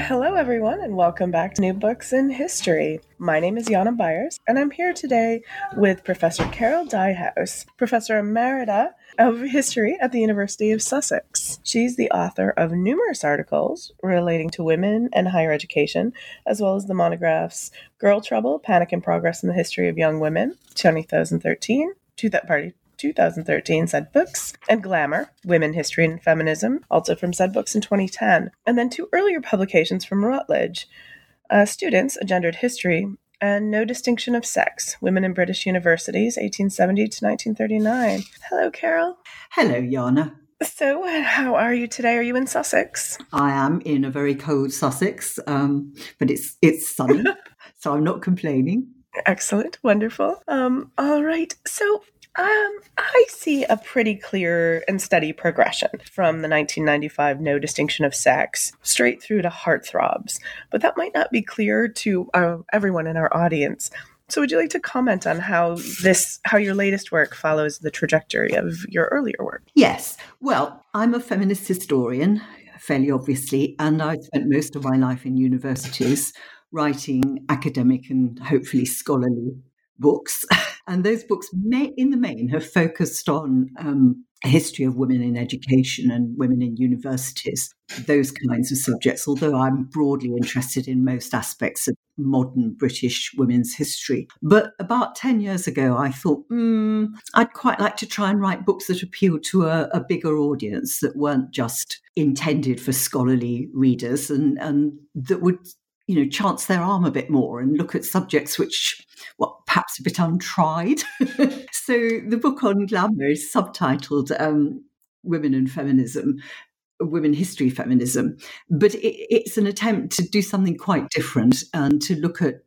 Hello, everyone, and welcome back to New Books in History. My name is Yana Byers, and I'm here today with Professor Carol Dyhouse, Professor Emerita of History at the University of Sussex. She's the author of numerous articles relating to women and higher education, as well as the monographs Girl Trouble, Panic and Progress in the History of Young Women, 2013, to that party 2013 Zed Books, and Glamour, Women, History, and Feminism, also from Zed Books in 2010. And then two earlier publications from Routledge uh, Students, A Gendered History, and No Distinction of Sex, Women in British Universities, 1870 to 1939. Hello, Carol. Hello, Yana. So, how are you today? Are you in Sussex? I am in a very cold Sussex, um, but it's it's sunny, so I'm not complaining. Excellent, wonderful. Um, all right, so um, I see a pretty clear and steady progression from the 1995 No Distinction of Sex straight through to Heartthrobs, but that might not be clear to uh, everyone in our audience. So, would you like to comment on how this, how your latest work follows the trajectory of your earlier work? Yes. Well, I'm a feminist historian, fairly obviously, and I've spent most of my life in universities writing academic and hopefully scholarly books. And those books, may, in the main, have focused on um, a history of women in education and women in universities, those kinds of subjects, although I'm broadly interested in most aspects of modern British women's history. But about 10 years ago, I thought, mm, I'd quite like to try and write books that appeal to a, a bigger audience that weren't just intended for scholarly readers and, and that would you know, chance their arm a bit more and look at subjects which, well, perhaps a bit untried. so the book on glamour is subtitled um, Women and Feminism, Women History Feminism. But it, it's an attempt to do something quite different and to look at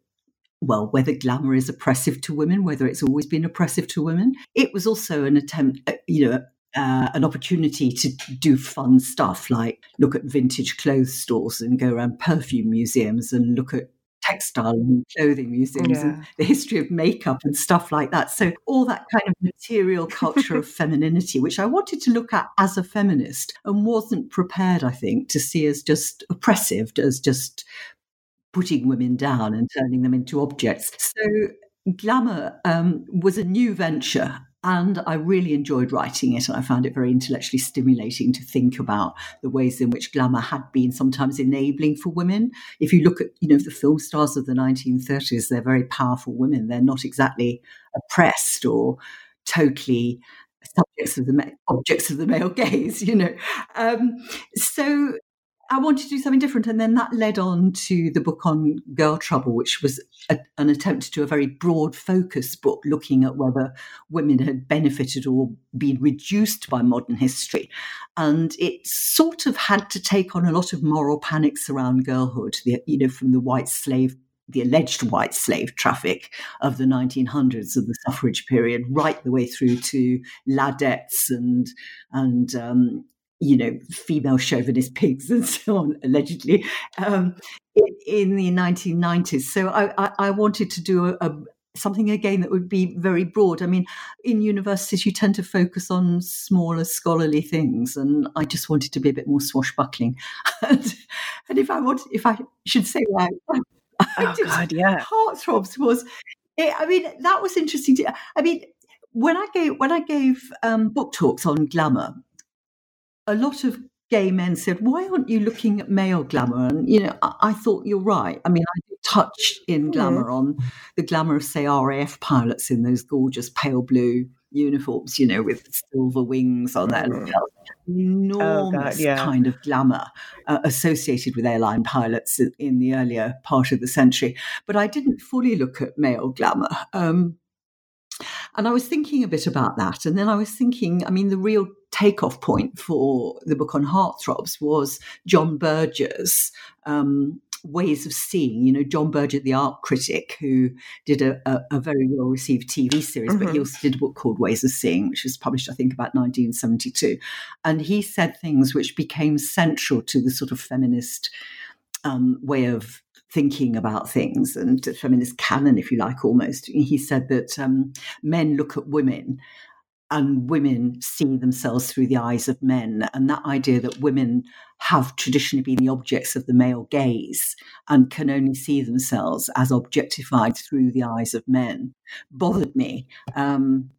well, whether glamour is oppressive to women, whether it's always been oppressive to women. It was also an attempt, you know, uh, an opportunity to do fun stuff like look at vintage clothes stores and go around perfume museums and look at textile and clothing museums yeah. and the history of makeup and stuff like that. So, all that kind of material culture of femininity, which I wanted to look at as a feminist and wasn't prepared, I think, to see as just oppressive, as just putting women down and turning them into objects. So, Glamour um, was a new venture and I really enjoyed writing it, and I found it very intellectually stimulating to think about the ways in which glamour had been sometimes enabling for women. If you look at, you know, the film stars of the 1930s, they're very powerful women. They're not exactly oppressed or totally subjects of the objects of the male gaze, you know. Um, so I wanted to do something different. And then that led on to the book on girl trouble, which was a, an attempt to do a very broad focus book looking at whether women had benefited or been reduced by modern history. And it sort of had to take on a lot of moral panics around girlhood, the, you know, from the white slave the alleged white slave traffic of the 1900s of the suffrage period, right the way through to ladettes and and um, you know, female chauvinist pigs and so on, allegedly, um, in, in, the 1990s. So I, I, I wanted to do a, a, something again that would be very broad. I mean, in universities, you tend to focus on smaller scholarly things, and I just wanted to be a bit more swashbuckling. and, and if I want, if I should say why, I, oh God, yeah, heartthrobs was. It, I mean, that was interesting. To, I mean, when I gave when I gave um, book talks on glamour, a lot of gay men said, "Why aren't you looking at male glamour?" And you know, I, I thought you're right. I mean, I touched in hmm. glamour on the glamour of say RAF pilots in those gorgeous pale blue uniforms, you know, with silver wings on them. Mm. Enormous oh God, yeah. kind of glamour uh, associated with airline pilots in, in, the earlier part of the century. But I didn't fully look at male glamour. Um, and I was thinking a bit about that. And then I was thinking, I mean, the real takeoff point for the book on heartthrobs was John Berger's um, ways of seeing. You know, John Berger, the art critic, who did a, a, a very well received TV series, mm-hmm. but he mm-hmm. also did a book called Ways of Seeing, which was published, I think, about 1972. And he said things which became central to the sort of feminist um, way of thinking about things and feminist canon, if you like, almost. He said that um, men look at women and women see themselves through the eyes of men. And that idea that women have traditionally been the objects of the male gaze and can only see themselves as objectified through the eyes of men bothered me. Um,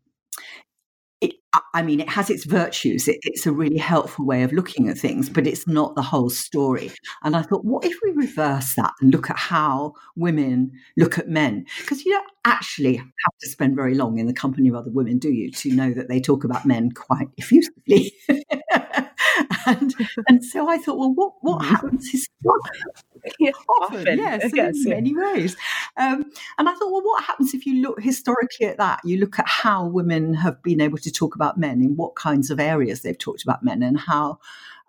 I mean, it has its virtues. It, it's a really helpful way of looking at things, but it's not the whole story. And I thought, what if we reverse that and look at how women look at men? Because you don't actually have to spend very long in the company of other women, do you, to know that they talk about men quite effusively? and, and so I thought, well, what, what mm-hmm. happens historically? often, often, yes, in many ways. Um, and I thought, well, what happens if you look historically at that? You look at how women have been able to talk about men, in what kinds of areas they've talked about men, and how,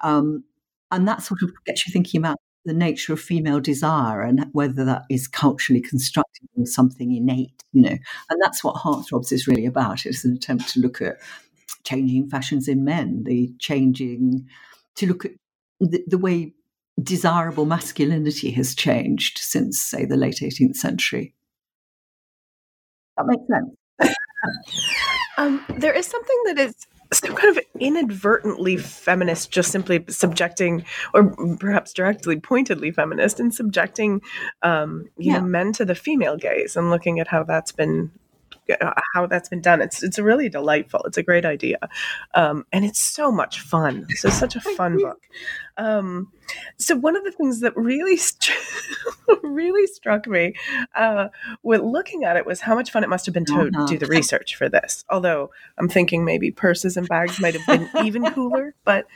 um, and that sort of gets you thinking about the nature of female desire and whether that is culturally constructed or something innate, you know. And that's what Heartthrobs is really about. It's an attempt to look at changing fashions in men, the changing, to look at the, the way desirable masculinity has changed since, say, the late 18th century. That makes sense. um, there is something that is some kind of inadvertently feminist, just simply subjecting, or perhaps directly, pointedly feminist, and subjecting, um, you yeah. know, men to the female gaze and looking at how that's been how that's been done. It's it's really delightful. It's a great idea, um, and it's so much fun. So such a fun book. Um, so one of the things that really st- really struck me uh, with looking at it was how much fun it must have been to uh-huh. do the research for this. Although I'm thinking maybe purses and bags might have been even cooler, but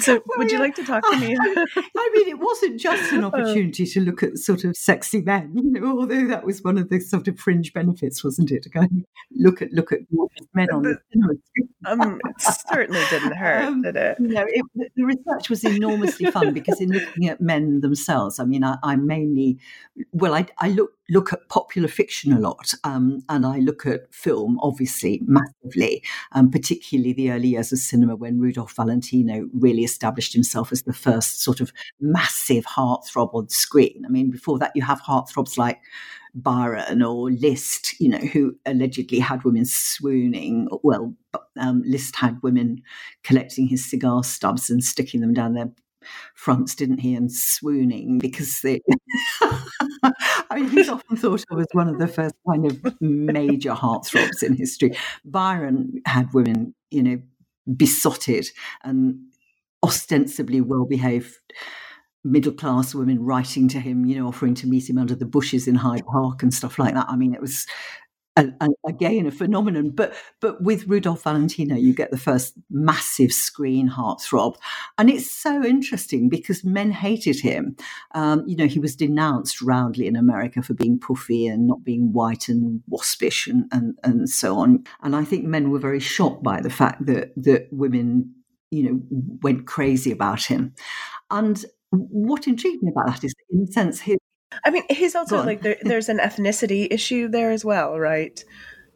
so, would you like to talk to me? I mean, it wasn't just an oh. opportunity to look at sort of sexy men, you know, although that was one of the sort of fringe benefits, wasn't it? To go and look at look at men on the um, it certainly didn't hurt, um, did it? You know, it, the research was enormously fun because in looking at men themselves, I mean, I, I mainly, well, I, I look look at popular fiction a lot, um, and I look at film, obviously, massively, um, particularly the early years of cinema when Rudolph Valentino really established himself as the first sort of massive heartthrob on screen. I mean, before that, you have heartthrobs like Byron or Liszt, you know, who allegedly had women swooning. Well, um, Liszt had women collecting his cigar stubs and sticking them down their fronts, didn't he, and swooning because they. I mean, he's often thought of as one of the first kind of major heartthrobs in history. Byron had women, you know, besotted and ostensibly well behaved middle class women writing to him, you know, offering to meet him under the bushes in Hyde Park and stuff like that. I mean, it was a, a, again a phenomenon. But but with Rudolph Valentino, you get the first massive screen heartthrob, and it's so interesting because men hated him. Um, you know, he was denounced roundly in America for being puffy and not being white and waspish and and, and so on. And I think men were very shocked by the fact that that women you know went crazy about him and what intrigued me about that is, in a sense, his. I mean, he's also like there, there's an ethnicity issue there as well, right?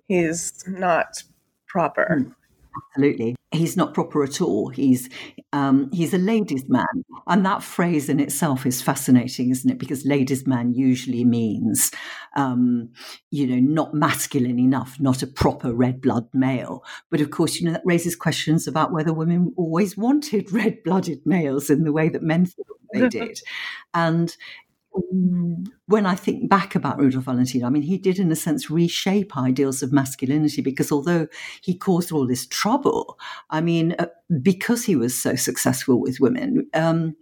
He's not proper. absolutely. He's not proper at all. He's um, he's a ladies' man, and that phrase in itself is fascinating, isn't it? Because ladies' man usually means, um, you know, not masculine enough, not a proper red blood male. But of course, you know that raises questions about whether women always wanted red blooded males in the way that men thought they did, and when I think back about Rudolph Valentino, I mean, he did, in a sense, reshape ideals of masculinity because although he caused all this trouble, I mean, uh, because he was so successful with women, um,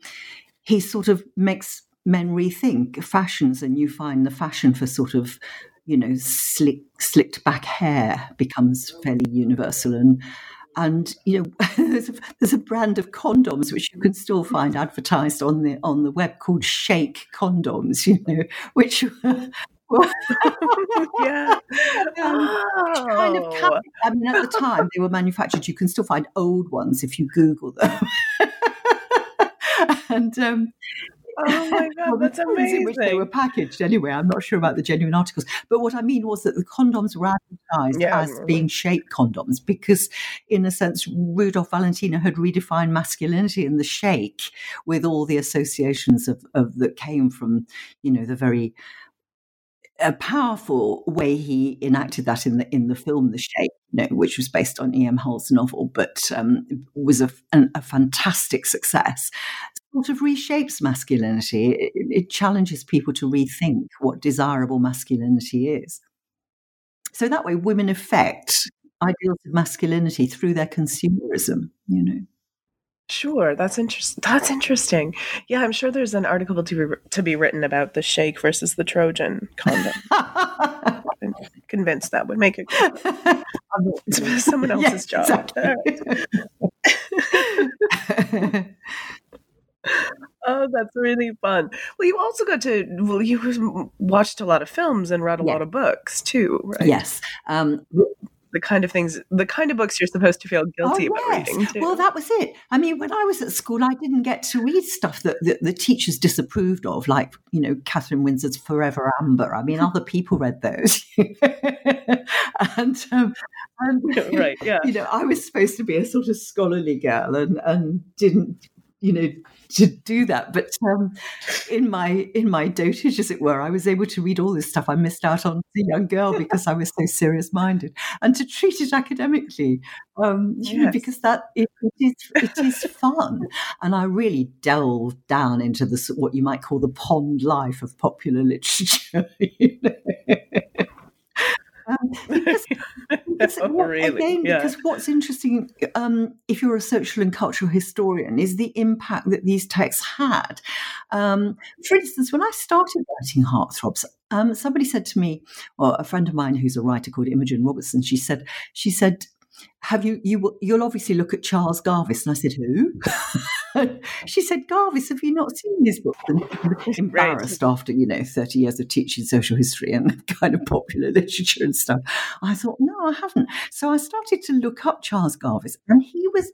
he sort of makes men rethink fashions, and you find the fashion for sort of you know slick, slicked back hair becomes fairly universal and and you know there's a, there's a brand of condoms which you can still find advertised on the on the web called Sheik condoms, you know, which. yeah. Um, kind of Oh. I mean, at the time they were manufactured. You can still find old ones if you Google them. and um, Oh my god, well, the that's times in which they were packaged anyway. I'm not sure about the genuine articles, but what I mean was that the condoms were advertised Yeah, as being shaped condoms because, in a sense, Rudolph Valentino had redefined masculinity in the Sheik with all the associations of, of that came from, you know, the very a powerful way he enacted that in the in the film The Sheik, you know, which was based on E.M. Hull's novel, but um, was a, an, a fantastic success. Sort of reshapes masculinity. It, it challenges people to rethink what desirable masculinity is. So that way, women affect ideals of masculinity through their consumerism. You know. Sure, that's interesting. That's interesting. Yeah, I'm sure there's an article to be, to be written about the Sheik versus the Trojan condom. I'm convinced that would make it. Someone Yeah, else's job. exactly. Oh, that's really fun. Well, you also got to well, you watched a lot of films and read a Yeah. lot of books too, right? yes. Um, the kind of things, the kind of books you're supposed to feel guilty Oh, about yes. reading too. Well, that was it. I mean, when I was at school, I didn't get to read stuff that, that the teachers disapproved of, like, you know, Catherine Winsor's Forever Amber. I mean, other people read those. and, um, and right, yeah. you know, I was supposed to be a sort of scholarly girl and, and didn't, you know, to do that. But um, in my in my dotage, as it were, I was able to read all this stuff I missed out on as a young girl because I was so serious minded, and to treat it academically, um, you know, because that it, it is it is fun, and I really delved down into this what you might call the pond life of popular literature. you know. Um, because because Oh, what- really? Again, Yeah. because what's interesting, um, if you're a social and cultural historian, is the impact that these texts had. Um, for instance, when I started writing Heartthrobs, um, somebody said to me, or a friend of mine who's a writer called Imogen Robertson, she said, she said, have you, you you'll obviously look at Charles Garvice. And I said, who? she said, Garvice, have you not seen his book? And embarrassed after, you know, 30 years of teaching social history and kind of popular literature and stuff. I thought, no, I haven't. So I started to look up Charles Garvice, and he was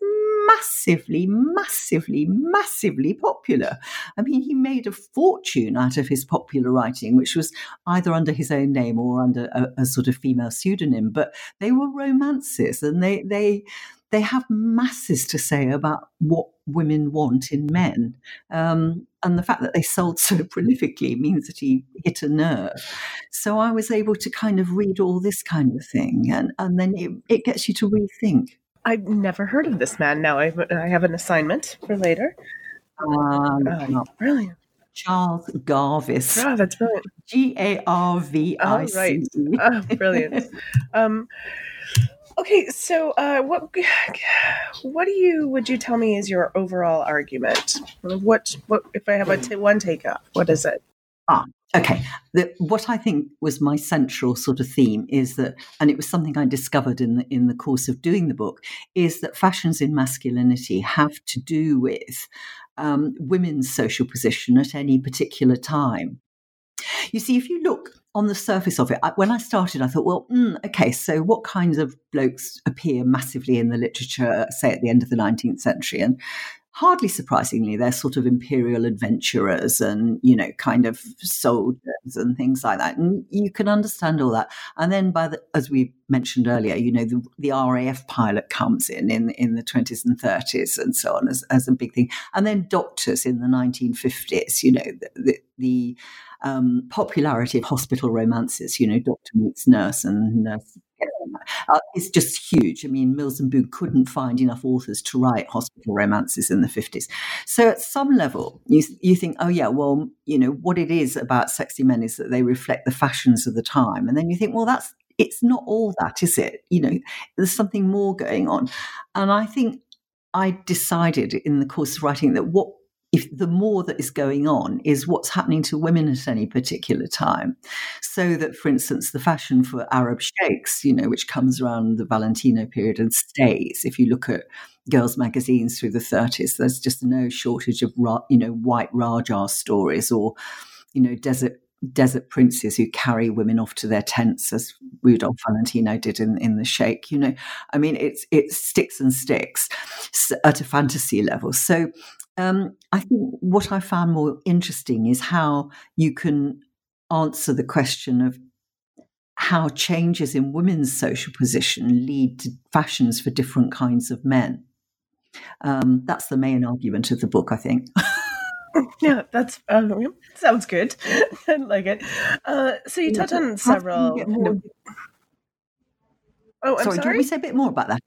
massively, massively, massively popular. I mean, he made a fortune out of his popular writing, which was either under his own name or under a, a sort of female pseudonym. But they were romances, and they they they have masses to say about what women want in men. Um, and the fact that they sold so prolifically means that he hit a nerve. So I was able to kind of read all this kind of thing, and, and then it, it gets you to rethink. I've never heard of this man. Now I, I have an assignment for later. Um, Oh, brilliant. Charles Garvice, Oh, that's brilliant. G A R V I C E. Oh, brilliant. um, okay, so uh, what what do you would you tell me is your overall argument? What what if I have a t- one take up? What is it? Ah, Okay, the, what I think was my central sort of theme is that, and it was something I discovered in the in the course of doing the book, is that fashions in masculinity have to do with um, women's social position at any particular time. You see, if you look on the surface of it, I, when I started, I thought, well, mm, okay, so what kinds of blokes appear massively in the literature, say at the end of the 19th century? And hardly surprisingly, they're sort of imperial adventurers and, you know, kind of soldiers and things like that. And you can understand all that. And then by the, as we mentioned earlier, you know, the, the RAF pilot comes in, in in the 20s and 30s and so on as, as a big thing. And then doctors in the 1950s, you know, the, the, the um, popularity of hospital romances, you know, doctor meets nurse and nurse uh, just huge. I mean, Mills and Boon couldn't find enough authors to write hospital romances in the 50s. So at some level, you, you think, oh, yeah, well, you know, what it is about sexy men is that they reflect the fashions of the time. And then you think, well, that's, it's not all that, is it? You know, there's something more going on. And I think I decided in the course of writing that what if the more that is going on is what's happening to women at any particular time. So that, for instance, the fashion for Arab sheikhs, you know, which comes around the Valentino period and stays, if you look at girls' magazines through the 30s, there's just no shortage of, you know, white Rajah stories or, you know, desert desert princes who carry women off to their tents, as Rudolph Valentino did in, in The Sheik. You know, I mean, it's it sticks and sticks at a fantasy level. So um, I think what I found more interesting is how you can answer the question of how changes in women's social position lead to fashions for different kinds of men. Um, that's the main argument of the book, I think. yeah, that's um, sounds good. I like it. Uh, so you touched on several. Oh, I'm sorry. sorry. Do we say a bit more about that?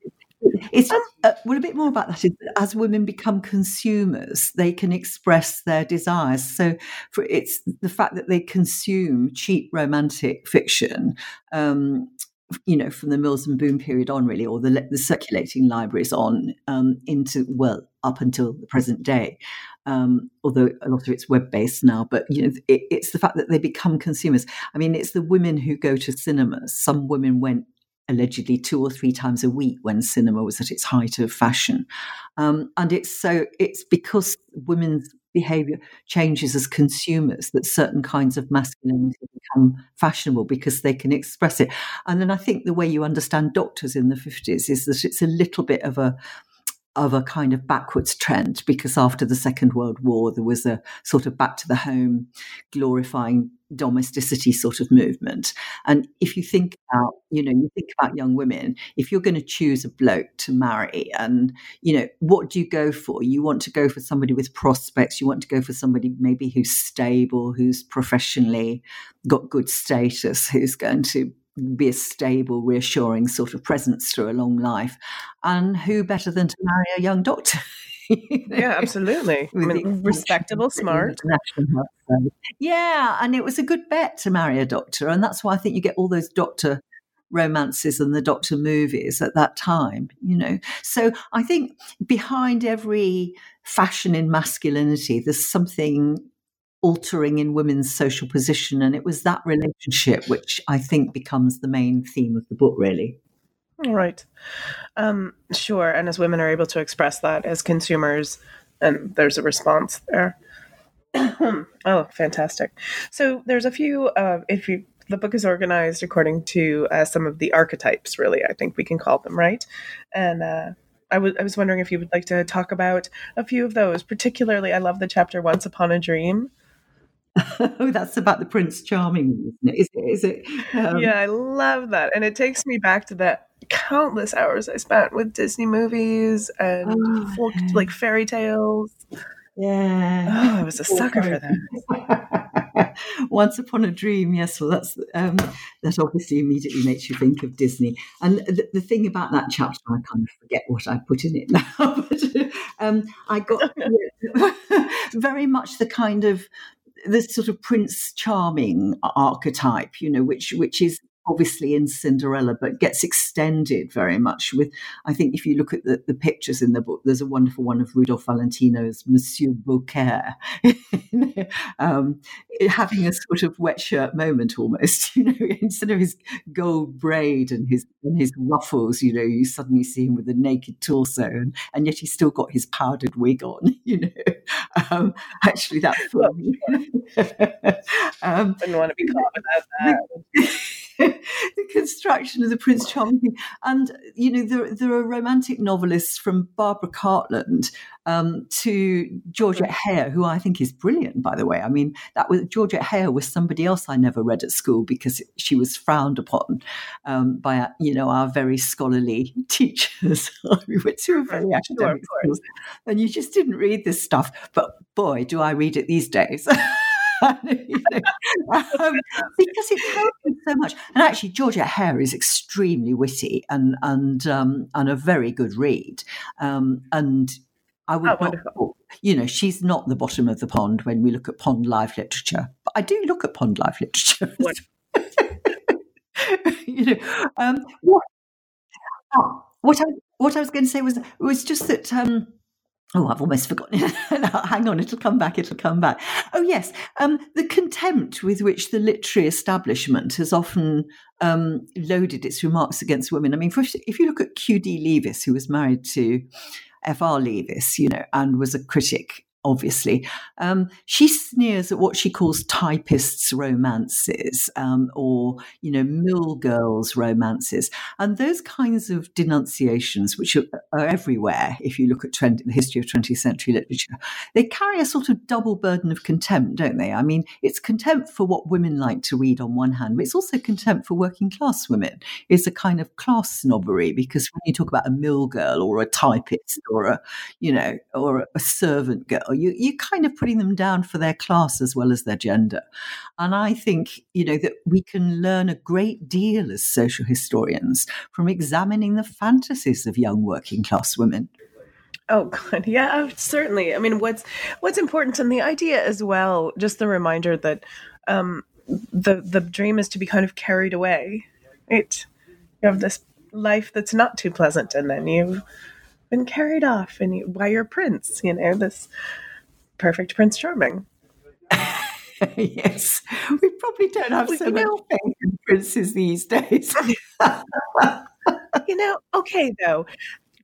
It's uh, well, a bit more about that is that as women become consumers, they can express their desires. So, for it's the fact that they consume cheap romantic fiction. Um, you know, from the Mills and Boon period on, really, or the, the circulating libraries on um, into well up until the present day. Um, although a lot of it's web based now, but you know, it, it's the fact that they become consumers. I mean, it's the women who go to cinemas. Some women went allegedly two or three times a week when cinema was at its height of fashion. Um, and it's so it's because women's behavior changes as consumers that certain kinds of masculinity become fashionable because they can express it. And then I think the way you understand doctors in the 50s is that it's a little bit of a of a kind of backwards trend because after the Second World War, there was a sort of back to the home, glorifying domesticity sort of movement. And if you think about, you know, you think about young women, if you're going to choose a bloke to marry and, you know, what do you go for? You want to go for somebody with prospects. You want to go for somebody maybe who's stable, who's professionally got good status, who's going to be a stable, reassuring sort of presence through a long life. And who better than to marry a young doctor? yeah, absolutely. I mean, respectable, smart. Yeah, and it was a good bet to marry a doctor. And that's why I think you get all those doctor romances and the doctor movies at that time, you know. So I think behind every fashion in masculinity, there's something altering in women's social position. And it was that relationship which I think becomes the main theme of the book, really. Right. Um, sure. And as women are able to express that as consumers, and there's a response there. oh, fantastic. So there's a few, uh, if you, the book is organized according to uh, some of the archetypes, really, I think we can call them, right? And uh, I, w- I was wondering if you would like to talk about a few of those. Particularly, I love the chapter Once Upon a Dream, oh, that's about the Prince Charming, isn't it? Is it? Is it um... Yeah, I love that, and it takes me back to that countless hours I spent with Disney movies and oh, folk, like fairy tales. Yeah, oh, I was a sucker for that. Once Upon a Dream, yes. Well, that's um, that obviously immediately makes you think of Disney. And the, the, thing about that chapter, I kind of forget what I put in it now, but um, I got very much the kind of this sort of Prince Charming archetype, you know, which which is obviously in Cinderella, but gets extended very much with, I think if you look at the, the pictures in the book, there's a wonderful one of Rudolph Valentino's Monsieur Beaucaire, um, having a sort of wet shirt moment almost, you know, instead of his gold braid and his, and his ruffles, you know, you suddenly see him with a naked torso and, and yet he's still got his powdered wig on, you know. Um, actually, that um, I didn't want to be caught without that. the construction of the Prince Charming And, you know, there, there are romantic novelists from Barbara Cartland um, to Georgette Heyer, who I think is brilliant, by the way. I mean, that was Georgette Heyer was somebody else I never read at school because she was frowned upon um, by, you know, our very scholarly teachers. we were two very academic schools, and you just didn't read this stuff. But boy, do I read it these days. um, because it tells you so much. And actually, Georgette Heyer is extremely witty and and um, and a very good read. Um, and I would, oh, not, you know, she's not the bottom of the pond when we look at pond life literature. But I do look at pond life literature. What? you know, um, what, oh, what I what I was going to say was was just that. Um, Oh, I've almost forgotten. It. Hang on, it'll come back. It'll come back. Oh, yes. Um, the contempt with which the literary establishment has often um, loaded its remarks against women. I mean, if you look at Q.D. Leavis, who was married to F.R. Leavis, you know, and was a critic obviously. Um, she sneers at what she calls typists' romances um, or, you know, mill girls' romances. And those kinds of denunciations, which are, are everywhere if you look at trend, the history of 20th century literature, they carry a sort of double burden of contempt, don't they? I mean, it's contempt for what women like to read on one hand, but it's also contempt for working class women. It's a kind of class snobbery because when you talk about a mill girl or a typist or a, you know, or a servant girl, you, you're kind of putting them down for their class as well as their gender. And I think, you know, that we can learn a great deal as social historians from examining the fantasies of young working class women. Oh God, yeah, oh, certainly. I mean, what's what's important, and the idea as well, just the reminder that um, the the dream is to be kind of carried away. Right? You have this life that's not too pleasant, and then you've been carried off, and you, by your prince. You know this perfect Prince Charming. yes, we probably don't have well, so many know, princes these days. you know, okay though.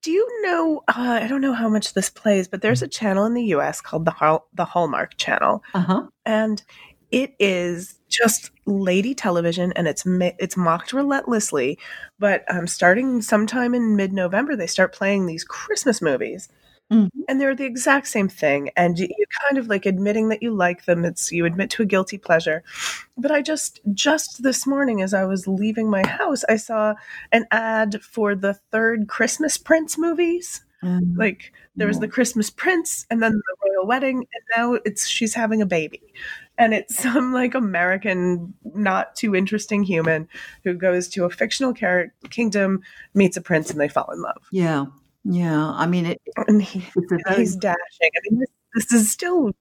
Do you know? Uh, I don't know how much this plays, but there's a channel in the U.S. called the Hall- the Hallmark Channel, uh-huh. and it is just lady television, and it's it's mocked relentlessly. But um, starting sometime in mid November, they start playing these Christmas movies Mm-hmm. And they're the exact same thing. And you, you kind of like admitting that you like them. It's you admit to a guilty pleasure. But I just just this morning as I was leaving my house, I saw an ad for the third Christmas Prince movies. Mm-hmm. Like there was the Christmas Prince and then the royal wedding, and now it's she's having a baby. And it's some like American, not too interesting human who goes to a fictional car- kingdom, meets a prince, and they fall in love. Yeah, yeah, I mean, it, he, he's dashing. I mean, this, this is still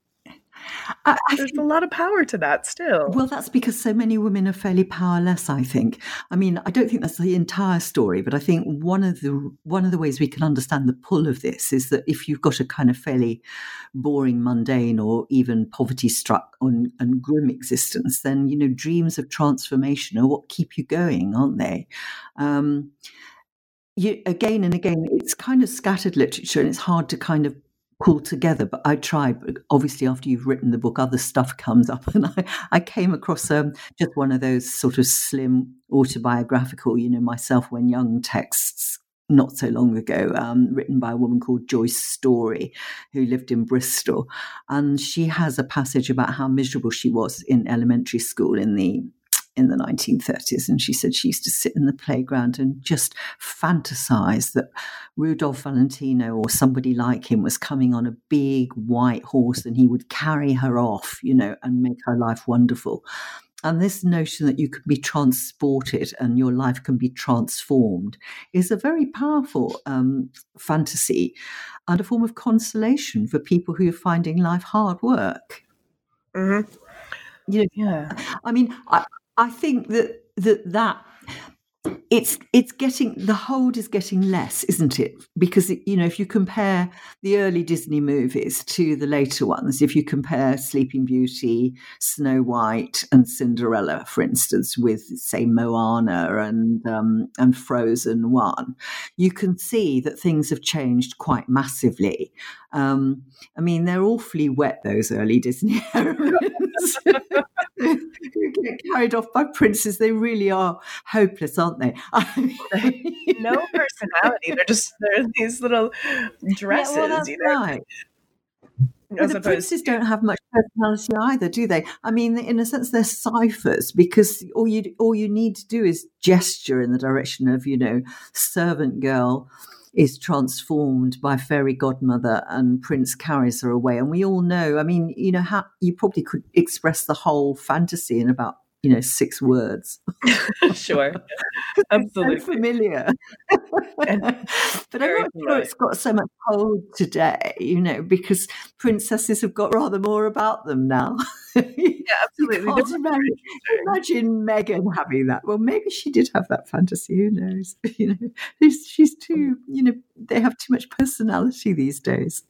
I, I There's think, a lot of power to that still. Well, that's because so many women are fairly powerless. I think. I mean, I don't think that's the entire story, but I think one of the one of the ways we can understand the pull of this is that if you've got a kind of fairly boring, mundane, or even poverty-struck and, and grim existence, then you know dreams of transformation are what keep you going, aren't they? Um, you, again and again, it's kind of scattered literature and it's hard to kind of pull together. But I try. But obviously, after you've written the book, other stuff comes up, and I, I came across um, just one of those sort of slim autobiographical, you know, myself when young texts. Not so long ago, um, written by a woman called Joyce Storey, who lived in Bristol. And she has a passage about how miserable she was in elementary school in the in the 1930s. And she said she used to sit in the playground and just fantasize that Rudolph Valentino or somebody like him was coming on a big white horse and he would carry her off, you know, and make her life wonderful. And this notion that you can be transported and your life can be transformed is a very powerful um, fantasy and a form of consolation for people who are finding life hard work. Mm-hmm. You know, yeah. I mean, I, I think that that that it's it's getting the hold is getting less, isn't it? Because you know, if you compare the early Disney movies to the later ones, if you compare Sleeping Beauty, Snow White, and Cinderella, for instance, with say Moana and um, and Frozen One, you can see that things have changed quite massively. Um, I mean, they're awfully wet those early Disney. get carried off by princes, they really are hopeless, aren't they? no personality. They're just they're these little dresses. Yeah, well, that's you know? right. Well, the princes don't have much personality either, do they? I mean, in a sense, they're ciphers because all you all you need to do is gesture in the direction of, you know, servant girl is transformed by fairy godmother and prince carries her away. And we all know i mean you know how you probably could express the whole fantasy in about you know six words. Sure. Absolutely so familiar. But i'm not sure it's got so much hold today you know because princesses have got rather more about them now. Yeah absolutely. imagine, imagine Meghan having that. Well maybe she did have that fantasy who knows? You know she's too you know they have too much personality these days.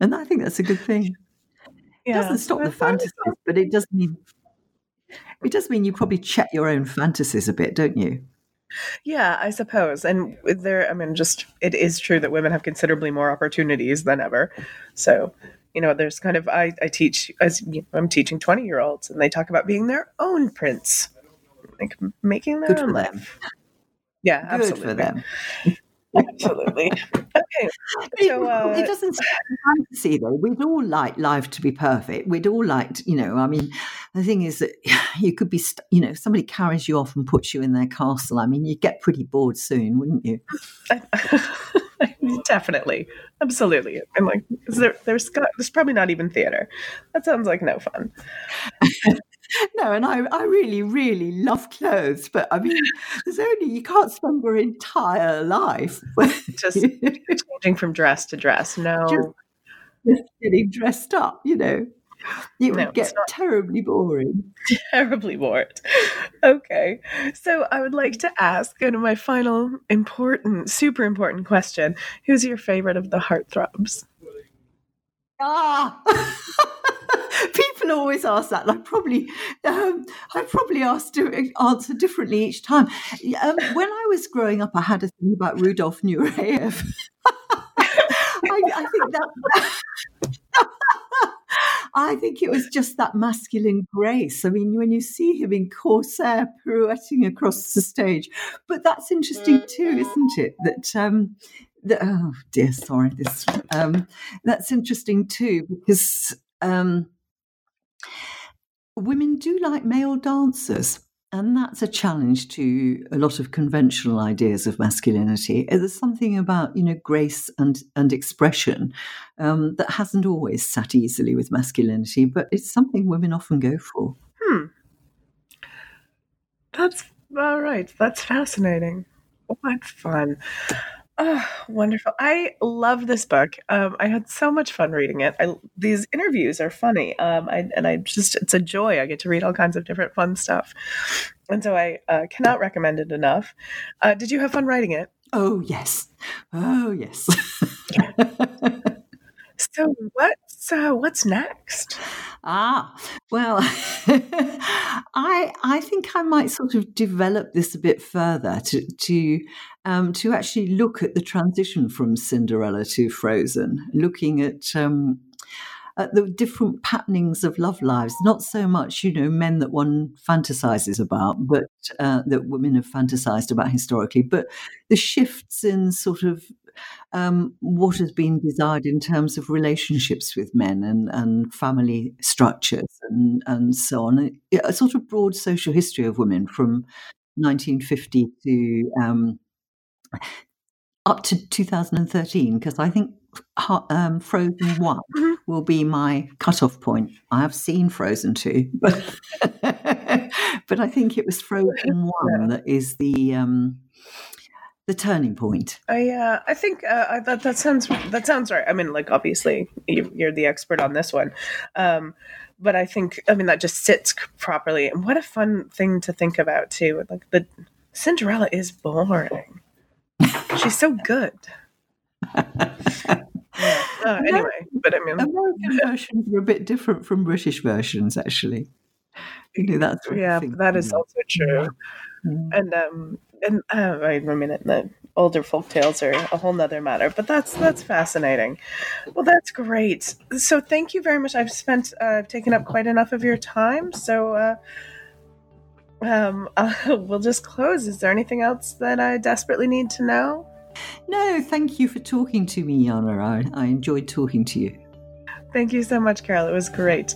And i think that's a good thing. Yeah. it doesn't stop the fantasies but it does mean it does mean you probably check your own fantasies a bit, don't you? Yeah, I suppose. And there, I mean, just it is true that women have considerably more opportunities than ever. So, you know, there's kind of I, I teach as you know, I'm teaching 20 year olds, and they talk about being their own prince, like making their Good own life. Yeah, Good absolutely. for them. Absolutely. Okay. So, uh, it doesn't fantasy though. We'd all like life to be perfect. We'd all like, you know, I mean, the thing is that you could be, st- you know, somebody carries you off and puts you in their castle. I mean, you'd get pretty bored soon, wouldn't you? Definitely, absolutely. I'm like, there, there's there's probably not even theater. That sounds like no fun. No, and I, I really, really love clothes, but I mean, there's only you can't spend your entire life just changing from dress to dress. No, just, just getting dressed up. You know, it would get terribly boring. Terribly bored. Okay, so I would like to ask, kind of my final important, super important question: Who's your favorite of the heartthrobs? Ah. People always ask that, I probably, um, I probably asked to answer differently each time. Um, when I was growing up, I had a thing about Rudolf Nureyev. I, I think that. I think it was just that masculine grace. I mean, when you see him in corsair pirouetting across the stage, but that's interesting too, isn't it? That um, the, oh dear, sorry, this um, that's interesting too because um, women do like male dancers. And that's a challenge to a lot of conventional ideas of masculinity. There's something about, you know, grace and, and expression um, that hasn't always sat easily with masculinity, but it's something women often go for. Hmm. That's all right. That's fascinating. What fun. Oh, wonderful. I love this book. Um, I had so much fun reading it. I, these interviews are funny. Um, I, and I just, it's a joy. I get to read all kinds of different fun stuff. And so I uh, cannot recommend it enough. Uh, did you have fun writing it? Oh, yes. Oh, yes. so what's, uh, what's next? Ah, well, I I think I might sort of develop this a bit further to to um, to actually look at the transition from Cinderella to Frozen, looking at. Um, at the different patternings of love lives, not so much, you know, men that one fantasizes about, but uh, that women have fantasized about historically, but the shifts in sort of um, what has been desired in terms of relationships with men and, and family structures and, and so on. A sort of broad social history of women from 1950 to um, up to 2013, because I think um, Frozen 1 mm-hmm. will be my cutoff point. I have seen Frozen 2, but, but I think it was Frozen 1 that is the. Um, the turning point? I uh, I think uh, that that sounds that sounds right. I mean, like obviously you, are the expert on this one, um, but I think I mean that just sits properly. And what a fun thing to think about too. Like the Cinderella is boring. She's so good. yeah. uh, anyway, but I mean, American versions are a bit different from British versions, actually. You know, that's yeah, that is also true. Mm. And um, and uh, wait a minute, the older folk tales are a whole nother matter, but that's that's fascinating. Well, that's great. So thank you very much. I've spent uh, taken up quite enough of your time. So. Uh, um, we'll just close. Is there anything else that I desperately need to know? No, thank you for talking to me, Yana. I, I enjoyed talking to you. Thank you so much, Carol. It was great.